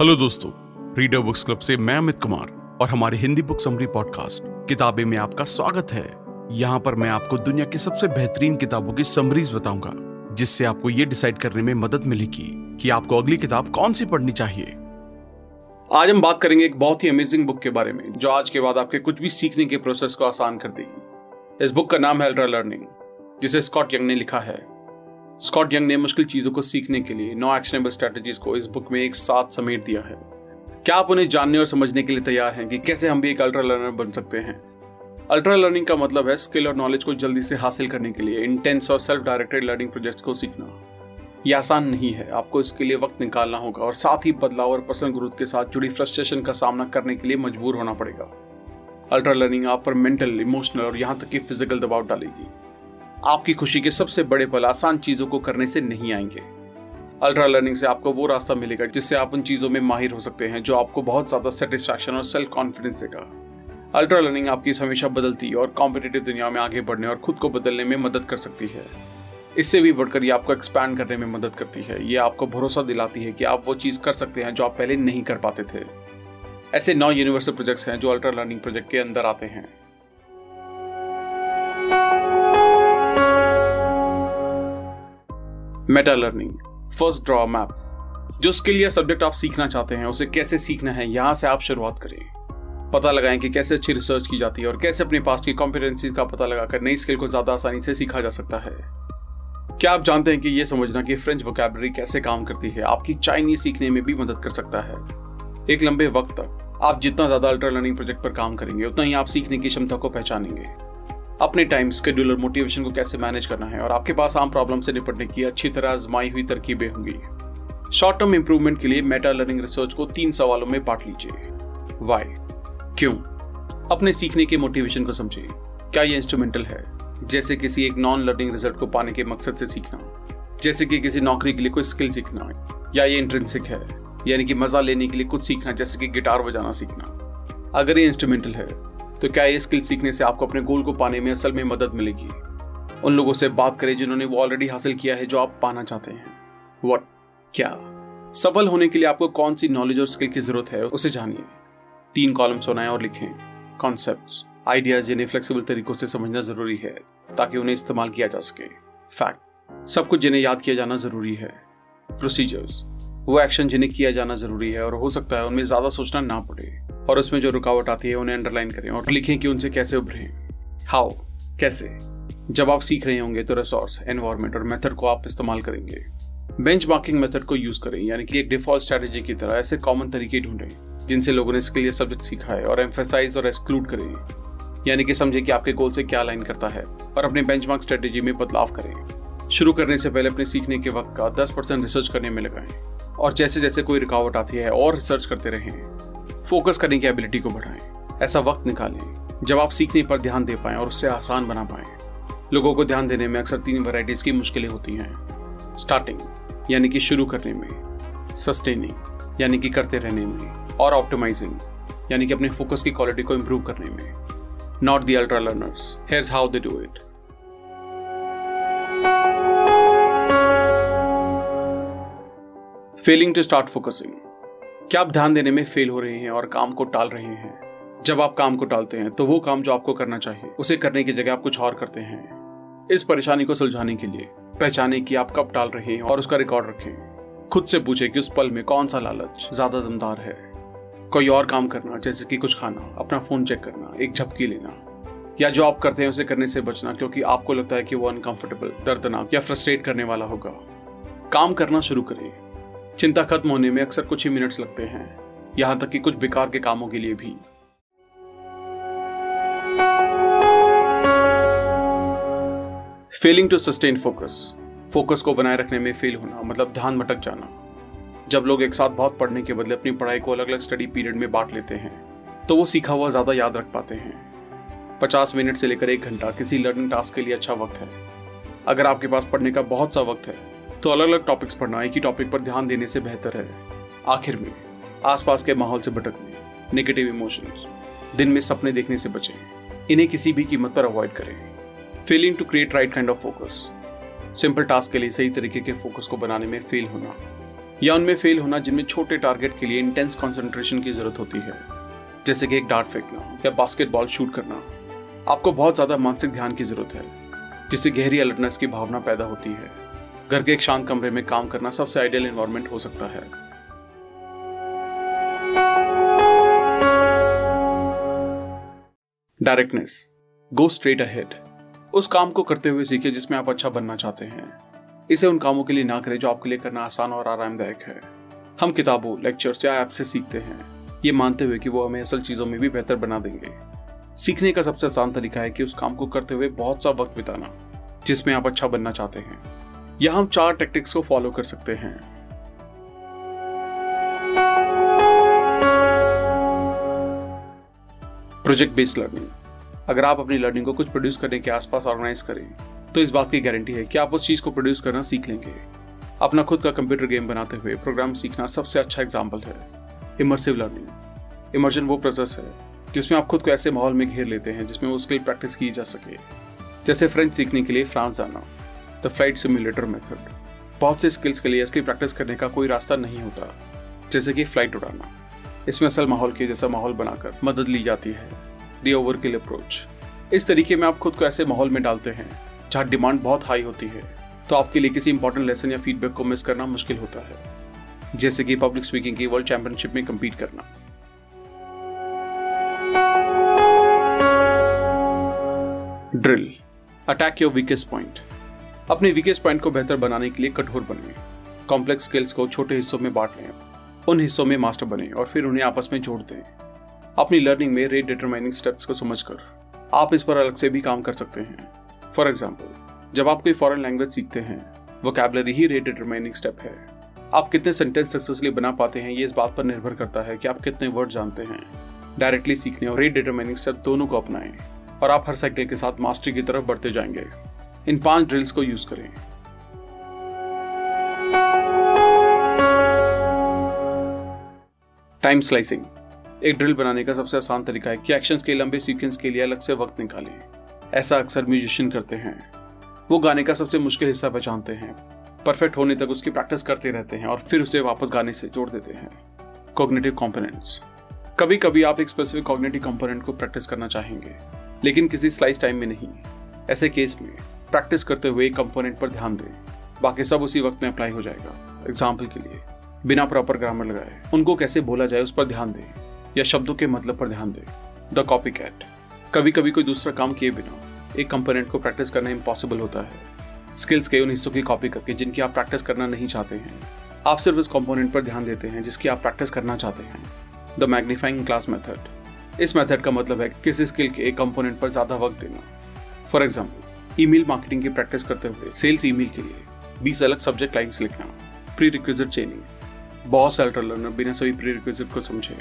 Hello दोस्तों reader books club से मैं अमित कुमार और हमारे हिंदी बुक समरी पॉडकास्ट किताबें में आपका स्वागत है। यहाँ पर मैं आपको दुनिया की सबसे बेहतरीन किताबों की समरीज बताऊँगा, जिससे आपको ये डिसाइड करने में मदद मिलेगी कि आपको अगली किताब कौन सी पढ़नी चाहिए। आज हम बात करेंगे एक बहुत ही अमेजिंग बुक के बारे में, जो आज के बाद आपके कुछ भी सीखने के प्रोसेस को आसान कर देगी। इस बुक का नाम है अल्ट्रा लर्निंग जिसे स्कॉट यंग ने लिखा है। स्कॉट यंग ने मुश्किल चीज़ों को सीखने के लिए नौ एक्शनेबल स्ट्रेटजीज को इस बुक में एक साथ समेट दिया है। क्या आप उन्हें जानने और समझने के लिए तैयार हैं कि कैसे हम भी एक अल्ट्रा लर्नर बन सकते हैं? अल्ट्रा लर्निंग का मतलब है स्किल और नॉलेज को जल्दी से हासिल करने के लिए इंटेंस और सेल्फ डायरेक्टेड लर्निंग प्रोजेक्ट्स को सीखना। यह आसान नहीं है, आपको इसके लिए वक्त निकालना होगा और साथ ही बदलाव और पर्सनल ग्रोथ के साथ जुड़ी फ्रस्ट्रेशन का सामना करने के लिए मजबूर होना पड़ेगा। अल्ट्रा लर्निंग आप पर मेंटल इमोशनल और यहाँ तक कि फ़िज़िकल दबाव डालेगी। आपकी खुशी के सबसे बड़े पल आसान चीज़ों को करने से नहीं आएँगे। अल्ट्रा लर्निंग से आपको वो रास्ता मिलेगा जिससे आप उन चीज़ों में माहिर हो सकते हैं जो आपको बहुत ज़्यादा सेटिस्फैक्शन और सेल्फ कॉन्फिडेंस देगा। अल्ट्रा लर्निंग आपकी हमेशा बदलती और कॉम्पिटेटिव दुनिया में आगे बढ़ने और खुद को बदलने में मदद कर सकती है। इससे भी बढ़कर ये आपको एक्सपैंड करने में मदद करती है। ये आपको भरोसा दिलाती है कि आप वो चीज़ कर सकते हैं जो आप पहले नहीं कर पाते थे। ऐसे नौ यूनिवर्सल प्रोजेक्ट्स हैं जो अल्ट्रा लर्निंग प्रोजेक्ट के अंदर आते हैं। Meta learning first draw map जो स्किल या सब्जेक्ट आप सीखना चाहते हैं, उसे कैसे सीखना है, यहाँ से आप शुरुआत करें। पता लगाएँ कि कैसे अच्छी रिसर्च की जाती है और कैसे अपने पास की कॉम्पिटेंसी का पता लगाकर नई स्किल को ज़्यादा आसानी से सीखा जा सकता है। क्या आप जानते हैं कि यह समझना कि फ्रेंच वोकेबलरी कैसे काम करती है, आपकी चाइनीज़ सीखने में भी मदद कर सकता है। एक लंबे वक्त तक आप जितना ज़्यादा अल्ट्रा लर्निंग प्रोजेक्ट पर काम करेंगे, उतना ही आप सीखने की क्षमता को पहचानेंगे। अपने टाइम स्केड्यूल और मोटिवेशन को कैसे मैनेज करना है और आपके पास आम प्रॉब्लम से निपटने की अच्छी तरह आजमाई हुई तरकीबें होंगी। शॉर्ट टर्म इंप्रूवमेंट के लिए मेटा लर्निंग रिसर्च को तीन सवालों में बांट लीजिए। वाई क्यों? अपने सीखने के मोटिवेशन को समझिए क्या यह इंस्ट्रूमेंटल है? जैसे किसी एक नॉन लर्निंग रिज़ल्ट को पाने के मकसद से सीखना। जैसे कि किसी नौकरी के लिए कोई स्किल सीखना। या ये इंट्रेंसिक है? यानी कि मज़ा लेने के लिए कुछ सीखना, जैसे कि गिटार बजाना सीखना। अगर ये इंस्ट्रूमेंटल है तो क्या ये स्किल सीखने से आपको अपने गोल को पाने में असल में मदद मिलेगी? उन लोगों से बात करें जिन्होंने वो ऑलरेडी हासिल किया है जो आप पाना चाहते हैं। वट क्या? सफल होने के लिए आपको कौन सी नॉलेज और स्किल की ज़रूरत है, उसे जानिए। तीन कॉलम बनाएँ और लिखें। कॉन्सेप्ट आइडियाज़ जिन्हें फ्लेक्सिबल तरीकों से समझना ज़रूरी है, ताकि उन्हें इस्तेमाल किया जा सके। फैक्ट सब कुछ जिन्हें याद किया जाना ज़रूरी है। प्रोसीजर्स वो एक्शन जिन्हें किया जाना ज़रूरी है और हो सकता है उनमें ज़्यादा सोचना ना पड़े। और उसमें जो रुकावट आती है, उन्हें अंडरलाइन करें और लिखें कि उनसे कैसे उभरें। हाउ कैसे? जब आप सीख रहे होंगे तो रिसोर्स एनवायरमेंट और मेथड को आप इस्तेमाल करेंगे। बेंच मार्किंग मेथड को यूज़ करें, यानी कि एक डिफ़ॉल्ट स्ट्रेटेजी की तरह ऐसे कॉमन तरीके ढूंढें, जिनसे लोगों ने इसके लिए सब्जेक्ट सीखा है और एम्फेसाइज और एक्सक्लूड करें। यानी कि समझे कि आपके गोल से क्या लाइन करता है और अपने बेंच मार्क स्ट्रेटेजी में बदलाव करें। शुरू करने से पहले अपने सीखने के वक्त का 10 परसेंट रिसर्च करने में लगाएँ और जैसे जैसे कोई रुकावट आती है और रिसर्च करते रहें। फोकस करने की एबिलिटी को बढ़ाएँ। ऐसा वक्त निकालें, जब आप सीखने पर ध्यान दे पाएँ और उससे आसान बना पाएँ। लोगों को ध्यान देने में अक्सर तीन वैरायटीज की मुश्किलें होती हैं। स्टार्टिंग यानी कि शुरू करने में। सस्टेनिंग यानी कि करते रहने में। और ऑप्टिमाइजिंग यानी कि अपने फोकस की क्वालिटी को इंप्रूव करने में। Not the ultralearners here's how they do it failing to start focusing क्या आप ध्यान देने में फेल हो रहे हैं और काम को टाल रहे हैं? जब आप काम को टालते हैं तो वो काम जो आपको करना चाहिए, उसे करने की जगह आप कुछ और करते हैं। इस परेशानी को सुलझाने के लिए, पहचाने कि आप कब टाल रहे हैं और उसका रिकॉर्ड रखें। खुद से पूछे कि उस पल में कौन सा लालच, ज़्यादा दमदार है। कोई और काम करना, जैसे कि कुछ खाना, अपना फ़ोन चेक करना, एक झपकी लेना, या जो आप करते हैं उसे करने से बचना, क्योंकि आपको लगता है कि वो अनकंफर्टेबल दर्दनाक या फ्रस्ट्रेट करने वाला होगा। काम करना शुरू करें। चिंता खत्म होने में अक्सर कुछ ही मिनट्स लगते हैं। यहाँ तक कि कुछ बेकार के कामों के लिए भी। Failing to sustain focus focus को बनाए रखने में फेल होना मतलब ध्यान भटक जाना। जब लोग एक साथ बहुत पढ़ने के बदले अपनी पढ़ाई को अलग अलग स्टडी पीरियड में बांट लेते हैं तो वो सीखा हुआ ज़्यादा याद रख पाते हैं। पचास मिनट से लेकर एक घंटा किसी लर्निंग टास्क के लिए अच्छा वक्त है। अगर आपके पास पढ़ने का बहुत सा वक्त है तो अलग अलग टॉपिक्स पढ़ना, एक ही टॉपिक पर ध्यान देने से बेहतर है। आखिर में, आसपास के माहौल से भटकने नेगेटिव इमोशंस दिन में सपने देखने से बचें, इन्हें किसी भी कीमत पर अवॉइड करें। Failing to create right kind of focus simple task के लिए सही तरीके के फोकस को बनाने में फेल होना, या उनमें फेल होना जिनमें छोटे टारगेट के लिए इंटेंस कंसंट्रेशन की ज़रूरत होती है। जैसे कि एक डार्ट फेंकना या बास्केटबॉल शूट करना, आपको बहुत ज़्यादा मानसिक ध्यान की ज़रूरत है, जिससे गहरी अलर्टनेस की भावना पैदा होती है। घर के एक शांत कमरे में काम करना सबसे आइडियल एनवायरमेंट हो सकता है। डायरेक्टनेस गो स्ट्रेट अहेड उस काम को करते हुए सीखे जिसमें आप अच्छा बनना चाहते हैं। इसे उन कामों के लिए ना करें जो आपके लिए करना आसान और आरामदायक है। हम किताबों लेक्चर्स या ऐप से सीखते हैं। ये मानते हुए कि वो हमें असल चीज़ों में भी बेहतर बना देंगे। सीखने का सबसे आसान तरीका है कि उस काम को करते हुए बहुत सा वक्त बिताना, जिसमें आप अच्छा बनना चाहते हैं। यह हम चार टेक्टिक्स को फॉलो कर सकते हैं। प्रोजेक्ट बेस्ड लर्निंग अगर आप अपनी लर्निंग को कुछ प्रोड्यूस करने के आसपास ऑर्गेनाइज करें तो इस बात की गारंटी है कि आप उस चीज़ को प्रोड्यूस करना सीख लेंगे। अपना खुद का कंप्यूटर गेम बनाते हुए प्रोग्राम सीखना सबसे अच्छा एग्ज़ाम्पल है। इमर्सिव लर्निंग इमर्जन वो प्रोसेस है, जिसमें आप खुद को ऐसे माहौल में घेर लेते हैं, जिसमें वो स्किल प्रैक्टिस की जा सके। जैसे फ्रेंच सीखने के लिए फ्रांस जाना। द फ़्लाइट सिमुलेटर मेथड बहुत से स्किल्स के लिए असली प्रैक्टिस करने का कोई रास्ता नहीं होता, जैसे कि फ़्लाइट उड़ाना। इसमें असल माहौल के जैसा माहौल बनाकर मदद ली जाती है। दी ओवर किल अप्रोच इस तरीके में आप खुद को ऐसे माहौल में डालते हैं, जहाँ डिमांड बहुत हाई होती है तो आपके लिए किसी इंपॉर्टेंट लेसन या फीडबैक को मिस करना मुश्किल होता है। जैसे कि पब्लिक स्पीकिंग की वर्ल्ड चैंपियनशिप में कम्पीट करना। Drill attack your weakest point अपने वीकेस्ट पॉइंट को बेहतर बनाने के लिए कठोर बने कॉम्प्लेक्स स्किल्स को छोटे हिस्सों में बांट लें। उन हिस्सों में मास्टर बने और फिर उन्हें आपस में जोड़ दें। अपनी लर्निंग में रेट डिटरमाइनिंग स्टेप्स को समझकर आप इस पर अलग से भी काम कर सकते हैं। फॉर एग्ज़ाम्पल जब आप कोई फॉरन लैंग्वेज सीखते हैं वो कैबलरी ही रेट डिटरमाइनिंग स्टेप है। आप कितने सेंटेंस सक्सेसफुली बना पाते हैं, ये इस बात पर निर्भर करता है कि आप कितने वर्ड जानते हैं। डायरेक्टली सीखने और रेट डिटरमाइनिंग स्टेप दोनों को अपनाएँ और आप हर साइकिल के साथ मास्टरी की तरफ़ बढ़ते जाएँगे। इन पाँच ड्रिल्स को यूज़ करें। टाइम स्लाइसिंग एक ड्रिल बनाने का सबसे आसान तरीका है कि एक्शंस के लंबे सीक्वेंस के लिए अलग से वक्त निकालें। ऐसा अक्सर म्यूजिशियन करते हैं। वो गाने का सबसे मुश्किल हिस्सा पहचानते हैं। परफेक्ट होने तक उसकी प्रैक्टिस करते रहते हैं और फिर उसे वापस गाने से जोड़ देते हैं। कॉग्निटिव कॉम्पोनेंट्स कभी कभी आप एक स्पेसिफिक कॉग्निटिव कॉम्पोनेंट को प्रैक्टिस करना चाहेंगे, लेकिन किसी स्लाइस टाइम में नहीं। ऐसे केस में प्रैक्टिस करते हुए कंपोनेंट पर ध्यान दें। बाकी सब उसी वक्त में अप्लाई हो जाएगा। एग्ज़ाम्पल के लिए, बिना प्रॉपर ग्रामर लगाए, उनको कैसे बोला जाए उस पर ध्यान दें, या शब्दों के मतलब पर ध्यान दें। द कॉपी कैट कभी कभी कोई दूसरा काम किए बिना, एक कंपोनेंट को प्रैक्टिस करना इम्पॉसिबल होता है। स्किल्स के उन हिस्सों की कॉपी करके, जिनकी आप प्रैक्टिस करना नहीं चाहते हैं। आप सिर्फ़ उस कंपोनेंट पर ध्यान देते हैं, जिसकी आप प्रैक्टिस करना चाहते हैं। द मैग्नीफाइंग क्लास मेथड इस मेथड का मतलब है किसी स्किल के एक कंपोनेंट पर ज़्यादा वक्त देना। फॉर एग्ज़ाम्पल ईमेल मार्केटिंग की प्रैक्टिस करते हुए, सेल्स ईमेल के लिए 20 अलग सब्जेक्ट लाइन्स लिखना प्री रिक्विजिट चेनिंग बहुत से अल्टर लर्नर बिना सभी प्री रिक्विजिट को समझे।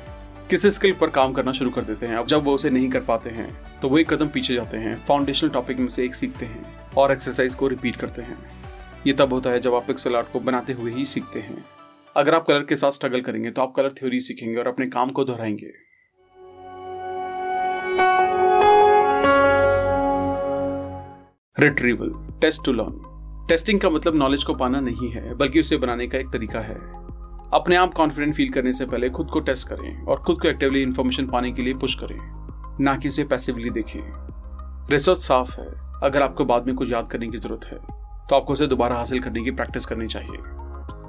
किसी स्किल पर काम करना शुरू कर देते हैं। अब जब वो उसे नहीं कर पाते हैं तो वो एक कदम पीछे जाते हैं फाउंडेशनल टॉपिक में से एक सीखते हैं और एक्सरसाइज को रिपीट करते हैं। ये तब होता है जब आप पिक्सल आर्ट को बनाते हुए ही सीखते हैं। अगर आप कलर के साथ स्ट्रगल करेंगे तो आप कलर थ्योरी सीखेंगे और अपने काम को दोहराएँगे। Retrieval test to learn testing का मतलब नॉलेज को पाना नहीं है, बल्कि उसे बनाने का एक तरीका है। अपने आप कॉन्फिडेंट फील करने से पहले खुद को टेस्ट करें और खुद को एक्टिवली इन्फॉर्मेशन पाने के लिए पुश करें, ना कि उसे पैसिवली देखें। रिसर्च साफ़ है। अगर आपको बाद में कुछ याद करने की ज़रूरत है तो आपको उसे दोबारा हासिल करने की प्रैक्टिस करनी चाहिए।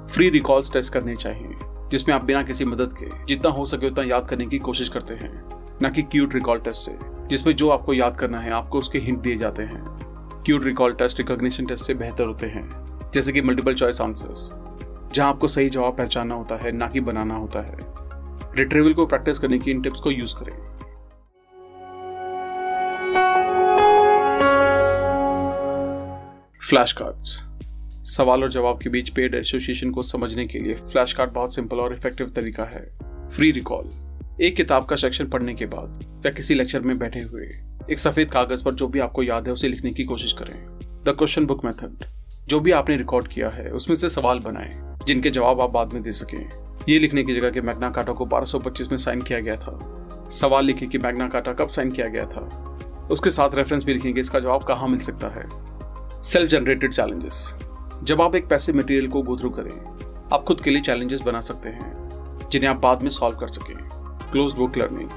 फ्री रिकॉल्स टेस्ट करने चाहिए, जिसमें आप बिना किसी मदद के, जितना हो सके उतना याद करने की कोशिश करते हैं। ना कि क्यूट रिकॉल टेस्ट से, जिसमें जो आपको याद करना है, आपको उसके हिंट दिए जाते हैं। Cued recall test recognition test से बेहतर होते हैं। जैसे कि मल्टीपल चॉइस आंसर्स जहाँ आपको सही जवाब पहचानना होता है, ना कि बनाना होता है। रिट्रीवल को प्रैक्टिस करने की इन टिप्स को यूज़ करें। फ्लैश कार्ड्स सवाल और जवाब के बीच पेड एसोसिएशन को समझने के लिए फ्लैश कार्ड बहुत सिंपल और इफ़ेक्टिव तरीका है। फ्री रिकॉल एक किताब का सेक्शन पढ़ने के बाद या किसी लेक्चर में बैठे हुए। एक सफ़ेद कागज़ पर जो भी आपको याद है, उसे लिखने की कोशिश करें। द क्वेश्चन बुक मेथड जो भी आपने रिकॉर्ड किया है, उसमें से सवाल बनाएँ, जिनके जवाब आप बाद में दे सकें। ये लिखने की जगह कि मैग्ना काटा को 1225 में साइन किया गया था। सवाल लिखे कि मैग्ना काटा कब साइन किया गया था। उसके साथ रेफरेंस भी लिखेंगे, इसका जवाब कहाँ मिल सकता है। सेल्फ जनरेटेड चैलेंजेस जब आप एक पैसे मटेरियल को गो थ्रू करें, आप खुद के लिए चैलेंजेस बना सकते हैं, जिन्हें आप बाद में सॉल्व कर सकें। क्लोज बुक लर्निंग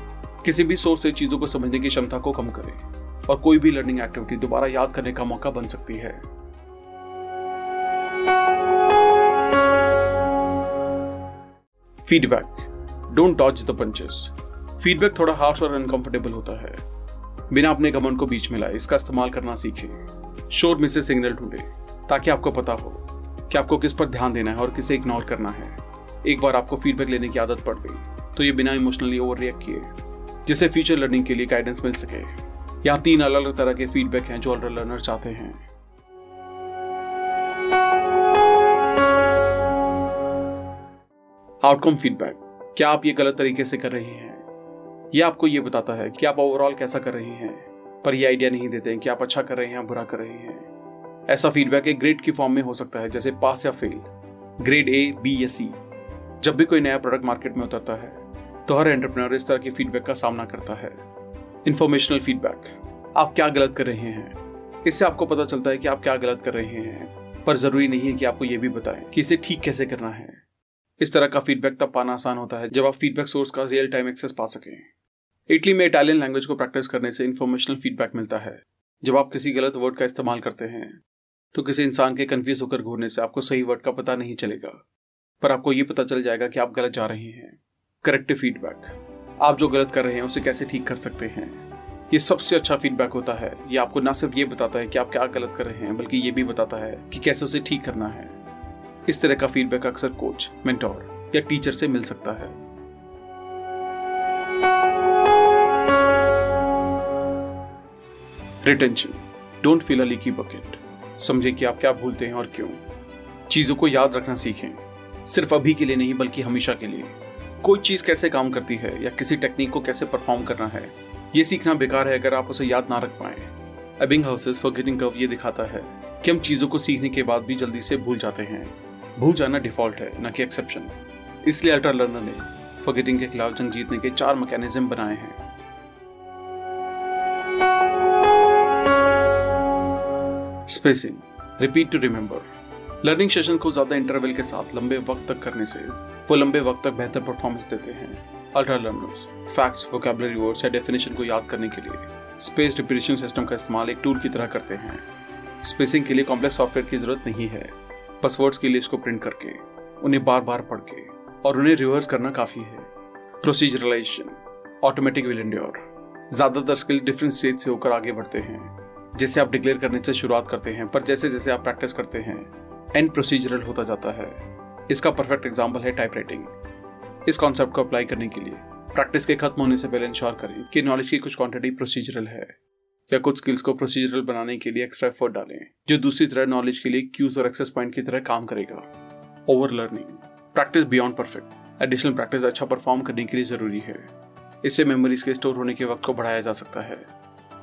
किसी भी सोर्स से चीज़ों को समझने की क्षमता को कम करें और कोई भी लर्निंग एक्टिविटी दोबारा याद करने का मौका बन सकती है। Feedback don't dodge the punches feedback थोड़ा हार्श और अनकंफर्टेबल होता है। बिना अपने घमंड को बीच में लाए, इसका इस्तेमाल करना सीखें। शोर में से सिग्नल ढूंढे, ताकि आपको पता हो कि आपको किस पर ध्यान देना है और किसे इग्नोर करना है। एक बार आपको फीडबैक लेने की आदत पड़ गई तो ये बिना इमोशनली ओवर रिएक्ट किए। जिससे फ्यूचर लर्निंग के लिए गाइडेंस मिल सके। यहाँ तीन अलग अलग तरह के फीडबैक हैं जो ऑलर लर्नर चाहते हैं। आउटकम फीडबैक क्या आप ये गलत तरीके से कर रहे हैं? यह आपको ये बताता है कि आप ओवरऑल कैसा कर रहे हैं, पर यह आइडिया नहीं देते हैं कि आप अच्छा कर रहे हैं या बुरा कर रहे हैं। ऐसा फीडबैक एक ग्रेड की फॉर्म में हो सकता है, जैसे पास या फेल ग्रेड ए बी या सी जब भी कोई नया प्रोडक्ट मार्केट में उतरता है तो हर एंटरप्रेन्योर इस तरह के फीडबैक का सामना करता है। इंफॉर्मेशनल फीडबैक आप क्या गलत कर रहे हैं? इससे आपको पता चलता है कि आप क्या गलत कर रहे हैं। पर ज़रूरी नहीं है कि आपको यह भी बताएँ कि इसे ठीक कैसे करना है। इस तरह का फीडबैक तब पाना आसान होता है जब आप फीडबैक सोर्स का रियल टाइम एक्सेस पा सकें। इटली में इटालियन लैंग्वेज को प्रैक्टिस करने से इन्फॉर्मेशनल फीडबैक मिलता है। जब आप किसी गलत वर्ड का इस्तेमाल करते हैं तो किसी इंसान के कन्फ्यूज़ होकर घूरने से आपको सही वर्ड का पता नहीं चलेगा। पर आपको ये पता चल जाएगा कि आप गलत जा रहे हैं। करेक्टिव फीडबैक आप जो गलत कर रहे हैं, उसे कैसे ठीक कर सकते हैं? ये सबसे अच्छा फीडबैक होता है। ये आपको ना सिर्फ़ ये बताता है कि आप क्या गलत कर रहे हैं, बल्कि ये भी बताता है कि कैसे उसे ठीक करना है। इस तरह का फीडबैक अक्सर कोच मेंटोर या टीचर से मिल सकता है। Retention don't fill a leaky bucket समझे कि आप क्या भूलते हैं और क्यों। चीज़ों को याद रखना सीखें। सिर्फ़ अभी के लिए नहीं, बल्कि हमेशा के लिए। कोई चीज़ कैसे काम करती है या किसी टेक्निक को कैसे परफॉर्म करना है, ये सीखना बेकार है अगर आप उसे याद ना रख पाए। अबिंग हाउसेस फॉरगेटिंग कर्व ये दिखाता है कि हम चीज़ों को सीखने के बाद भी जल्दी से भूल जाते हैं। भूल जाना डिफ़ॉल्ट है, न कि एक्सेप्शन इसलिए अल्ट्रा लर्नर ने फॉरगेटिंग के खिलाफ जंग जीतने के चार मैकेनिज्म बनाए हैं। Spacing repeat to remember learning session को ज़्यादा इंटरवल के साथ लंबे वक्त तक करने से वो लंबे वक्त तक बेहतर परफॉर्मेंस देते हैं। Ultralearners facts vocabulary words या डेफिनेशन को याद करने के लिए स्पेस रिपीटेशन सिस्टम का इस्तेमाल एक टूल की तरह करते हैं। स्पेसिंग के लिए कॉम्प्लेक्स सॉफ्टवेयर की ज़रूरत नहीं है। बस वर्ड्स की लिस्ट को प्रिंट करके, उन्हें बार बार पढ़ के और उन्हें रिवर्स करना काफ़ी है। प्रोसीजरलाइजेशन ऑटोमेटिक विल इंड्योर ज़्यादातर स्किल डिफरेंट स्टेज से होकर आगे बढ़ते हैं। जैसे आप डिक्लेयर करने से शुरुआत करते हैं, पर जैसे जैसे आप प्रैक्टिस करते हैं एंड प्रोसीजरल होता जाता है। इसका परफेक्ट एग्ज़ाम्पल है टाइप राइटिंग इस कॉन्सेप्ट को अप्लाई करने के लिए प्रैक्टिस के खत्म होने से पहले इंश्योर करें कि नॉलेज की कुछ क्वांटिटी प्रोसीजरल है या कुछ स्किल्स को प्रोसीजरल बनाने के लिए एक्स्ट्रा एफर्ट डालें, जो दूसरी तरह नॉलेज के लिए क्यूज और एक्सेस पॉइंट की तरह काम करेगा। Overlearning practice beyond perfect additional practice अच्छा परफॉर्म करने के लिए ज़रूरी है। इससे मेमोरीज के स्टोर होने के वक्त को बढ़ाया जा सकता है।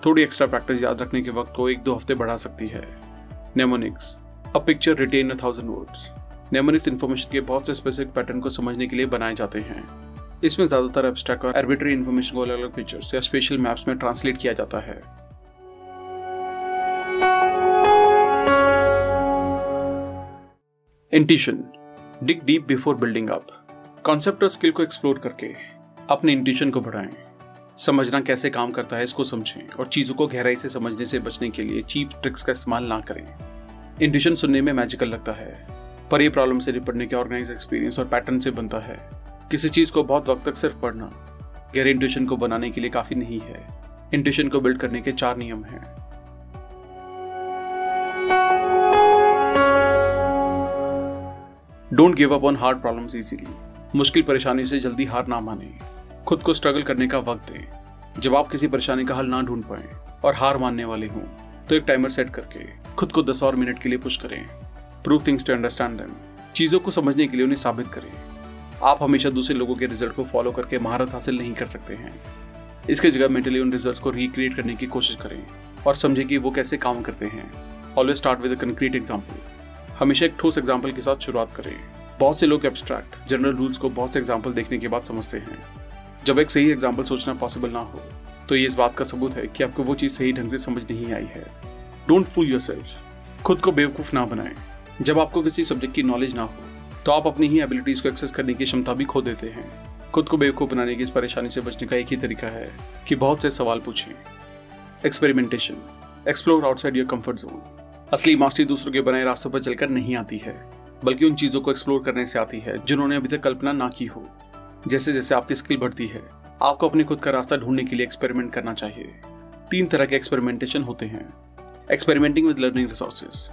थोड़ी एक्स्ट्रा प्रैक्टिस याद रखने के वक्त को एक दो हफ़्ते बढ़ा सकती है। Mnemonics a picture retain a thousand words mnemonics information के बहुत से स्पेसिफिक पैटर्न को समझने के लिए बनाए जाते हैं। इसमें ज़्यादातर एब्स्ट्रैक्ट और आर्बिट्री इन्फॉर्मेशन को अलग अलग पिक्चर्स या स्पेशल मैप्स में ट्रांसलेट किया जाता है। Intuition dig deep before building up concept और स्किल को एक्सप्लोर करके अपने इंट्यूशन को बढ़ाएँ। समझना कैसे काम करता है इसको समझें और चीज़ों को गहराई से समझने से बचने के लिए चीप ट्रिक्स का इस्तेमाल ना करें। इंट्यूशन सुनने में मैजिकल लगता है, पर यह प्रॉब्लम से निपटने के ऑर्गेनाइज एक्सपीरियंस और पैटर्न से बनता है। किसी चीज़ को बहुत वक्त तक सिर्फ़ पढ़ना, गहरे इंट्यूशन को बनाने के लिए काफ़ी नहीं है। इंट्यूशन को बिल्ड करने के चार नियम हैं। Don't give up on hard problems easily मुश्किल परेशानी से जल्दी हार ना माने। खुद को स्ट्रगल करने का वक्त दें। जब आप किसी परेशानी का हल ना ढूंढ पाए और हार मानने वाले हों तो एक टाइमर सेट करके खुद को दस और मिनट के लिए पुश करें। Prove things to understand them चीज़ों को समझने के लिए उन्हें साबित करें। आप हमेशा दूसरे लोगों के रिज़ल्ट को फॉलो करके महारत हासिल नहीं कर सकते हैं। इसके जगह मेंटली उन रिज़ल्ट को रिक्रिएट करने की कोशिश करें और समझें कि वो कैसे काम करते हैं। Always start with concrete example हमेशा एक ठोस एग्ज़ाम्पल के साथ शुरुआत करें। बहुत से लोग एब्स्ट्रैक्ट जनरल रूल्स को बहुत से एग्ज़ाम्पल देखने के बाद समझते हैं। जब एक सही एग्ज़ाम्पल सोचना पॉसिबल ना हो तो ये इस बात का सबूत है कि आपको वो चीज़ सही ढंग से समझ नहीं आई है। डोंट फूल योर सेल्फ खुद को बेवकूफ़ ना बनाएँ। जब आपको किसी सब्जेक्ट की नॉलेज ना हो तो आप अपनी ही एबिलिटीज को एक्सेस करने की क्षमता भी खो देते हैं। खुद को बेवकूफ़ बनाने की इस परेशानी से बचने का एक ही तरीका है कि बहुत से सवाल पूछें। Experimentation explore outside your comfort zone असली मास्टरी दूसरों के बनाए रास्तों पर चलकर नहीं आती है, बल्कि उन चीज़ों को एक्सप्लोर करने से आती है जिन्होंने अभी तक कल्पना ना की हो। जैसे जैसे आपकी स्किल बढ़ती है आपको अपने खुद का रास्ता ढूँढने के लिए एक्सपेरिमेंट करना चाहिए। तीन तरह के एक्सपेरिमेंटेशन होते हैं। एक्सपेरिमेंटिंग विद लर्निंग रिसोर्सेज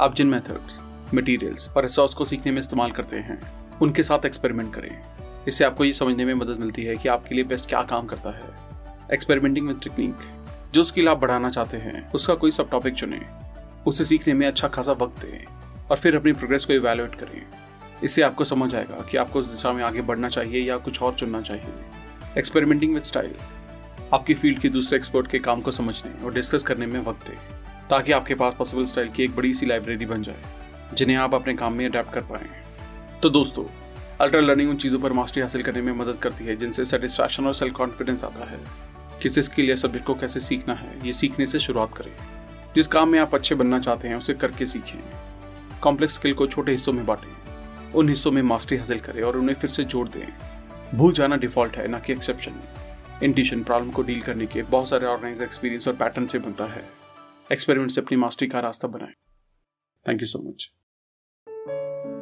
आप जिन मेथड्स मटेरियल्स और रिसोर्स को सीखने में इस्तेमाल करते हैं, उनके साथ एक्सपेरिमेंट करें। इससे आपको ये समझने में मदद मिलती है कि आपके लिए बेस्ट क्या काम करता है। एक्सपेरिमेंटिंग विद टेक्निक जो स्किल आप बढ़ाना चाहते हैं, उसका कोई सब टॉपिक चुने। उसे सीखने में अच्छा खासा वक्त दें और फिर अपनी प्रोग्रेस को इवेलुएट करें। इससे आपको समझ आएगा कि आपको उस दिशा में आगे बढ़ना चाहिए या कुछ और चुनना चाहिए। एक्सपेरिमेंटिंग विद स्टाइल आपकी फ़ील्ड के दूसरे एक्सपर्ट के काम को समझने और डिस्कस करने में वक्त दें, ताकि आपके पास पॉसिबल स्टाइल की एक बड़ी सी लाइब्रेरी बन जाए, जिन्हें आप अपने काम में अडेप्ट कर पाए। तो दोस्तों अल्ट्रा लर्निंग उन चीज़ों पर मास्टरी हासिल करने में मदद करती है, जिनसे सेटिस्फैक्शन और सेल्फ कॉन्फिडेंस आता है। किस स्किल या सब्जेक्ट को कैसे सीखना है, ये सीखने से शुरुआत करें। जिस काम में आप अच्छे बनना चाहते हैं, उसे करके सीखें। कॉम्प्लेक्स स्किल को छोटे हिस्सों में बांटें, उन हिस्सों में मास्टरी हासिल करें और उन्हें फिर से जोड़ दें। भूल जाना डिफ़ॉल्ट है, ना कि एक्सेप्शन इंटिशन प्रॉब्लम को डील करने के बहुत सारे ऑर्गेनाइज एक्सपीरियंस और पैटर्न से बनता है। एक्सपेरिमेंट से अपनी मास्टरी का रास्ता बनाएँ। थैंक यू सो मच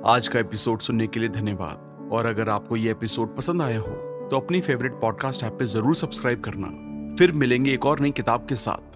आज का एपिसोड सुनने के लिए धन्यवाद। और अगर आपको ये एपिसोड पसंद आया हो तो अपनी फेवरेट पॉडकास्ट ऐप पे ज़रूर सब्सक्राइब करना। फिर मिलेंगे एक और नई किताब के साथ।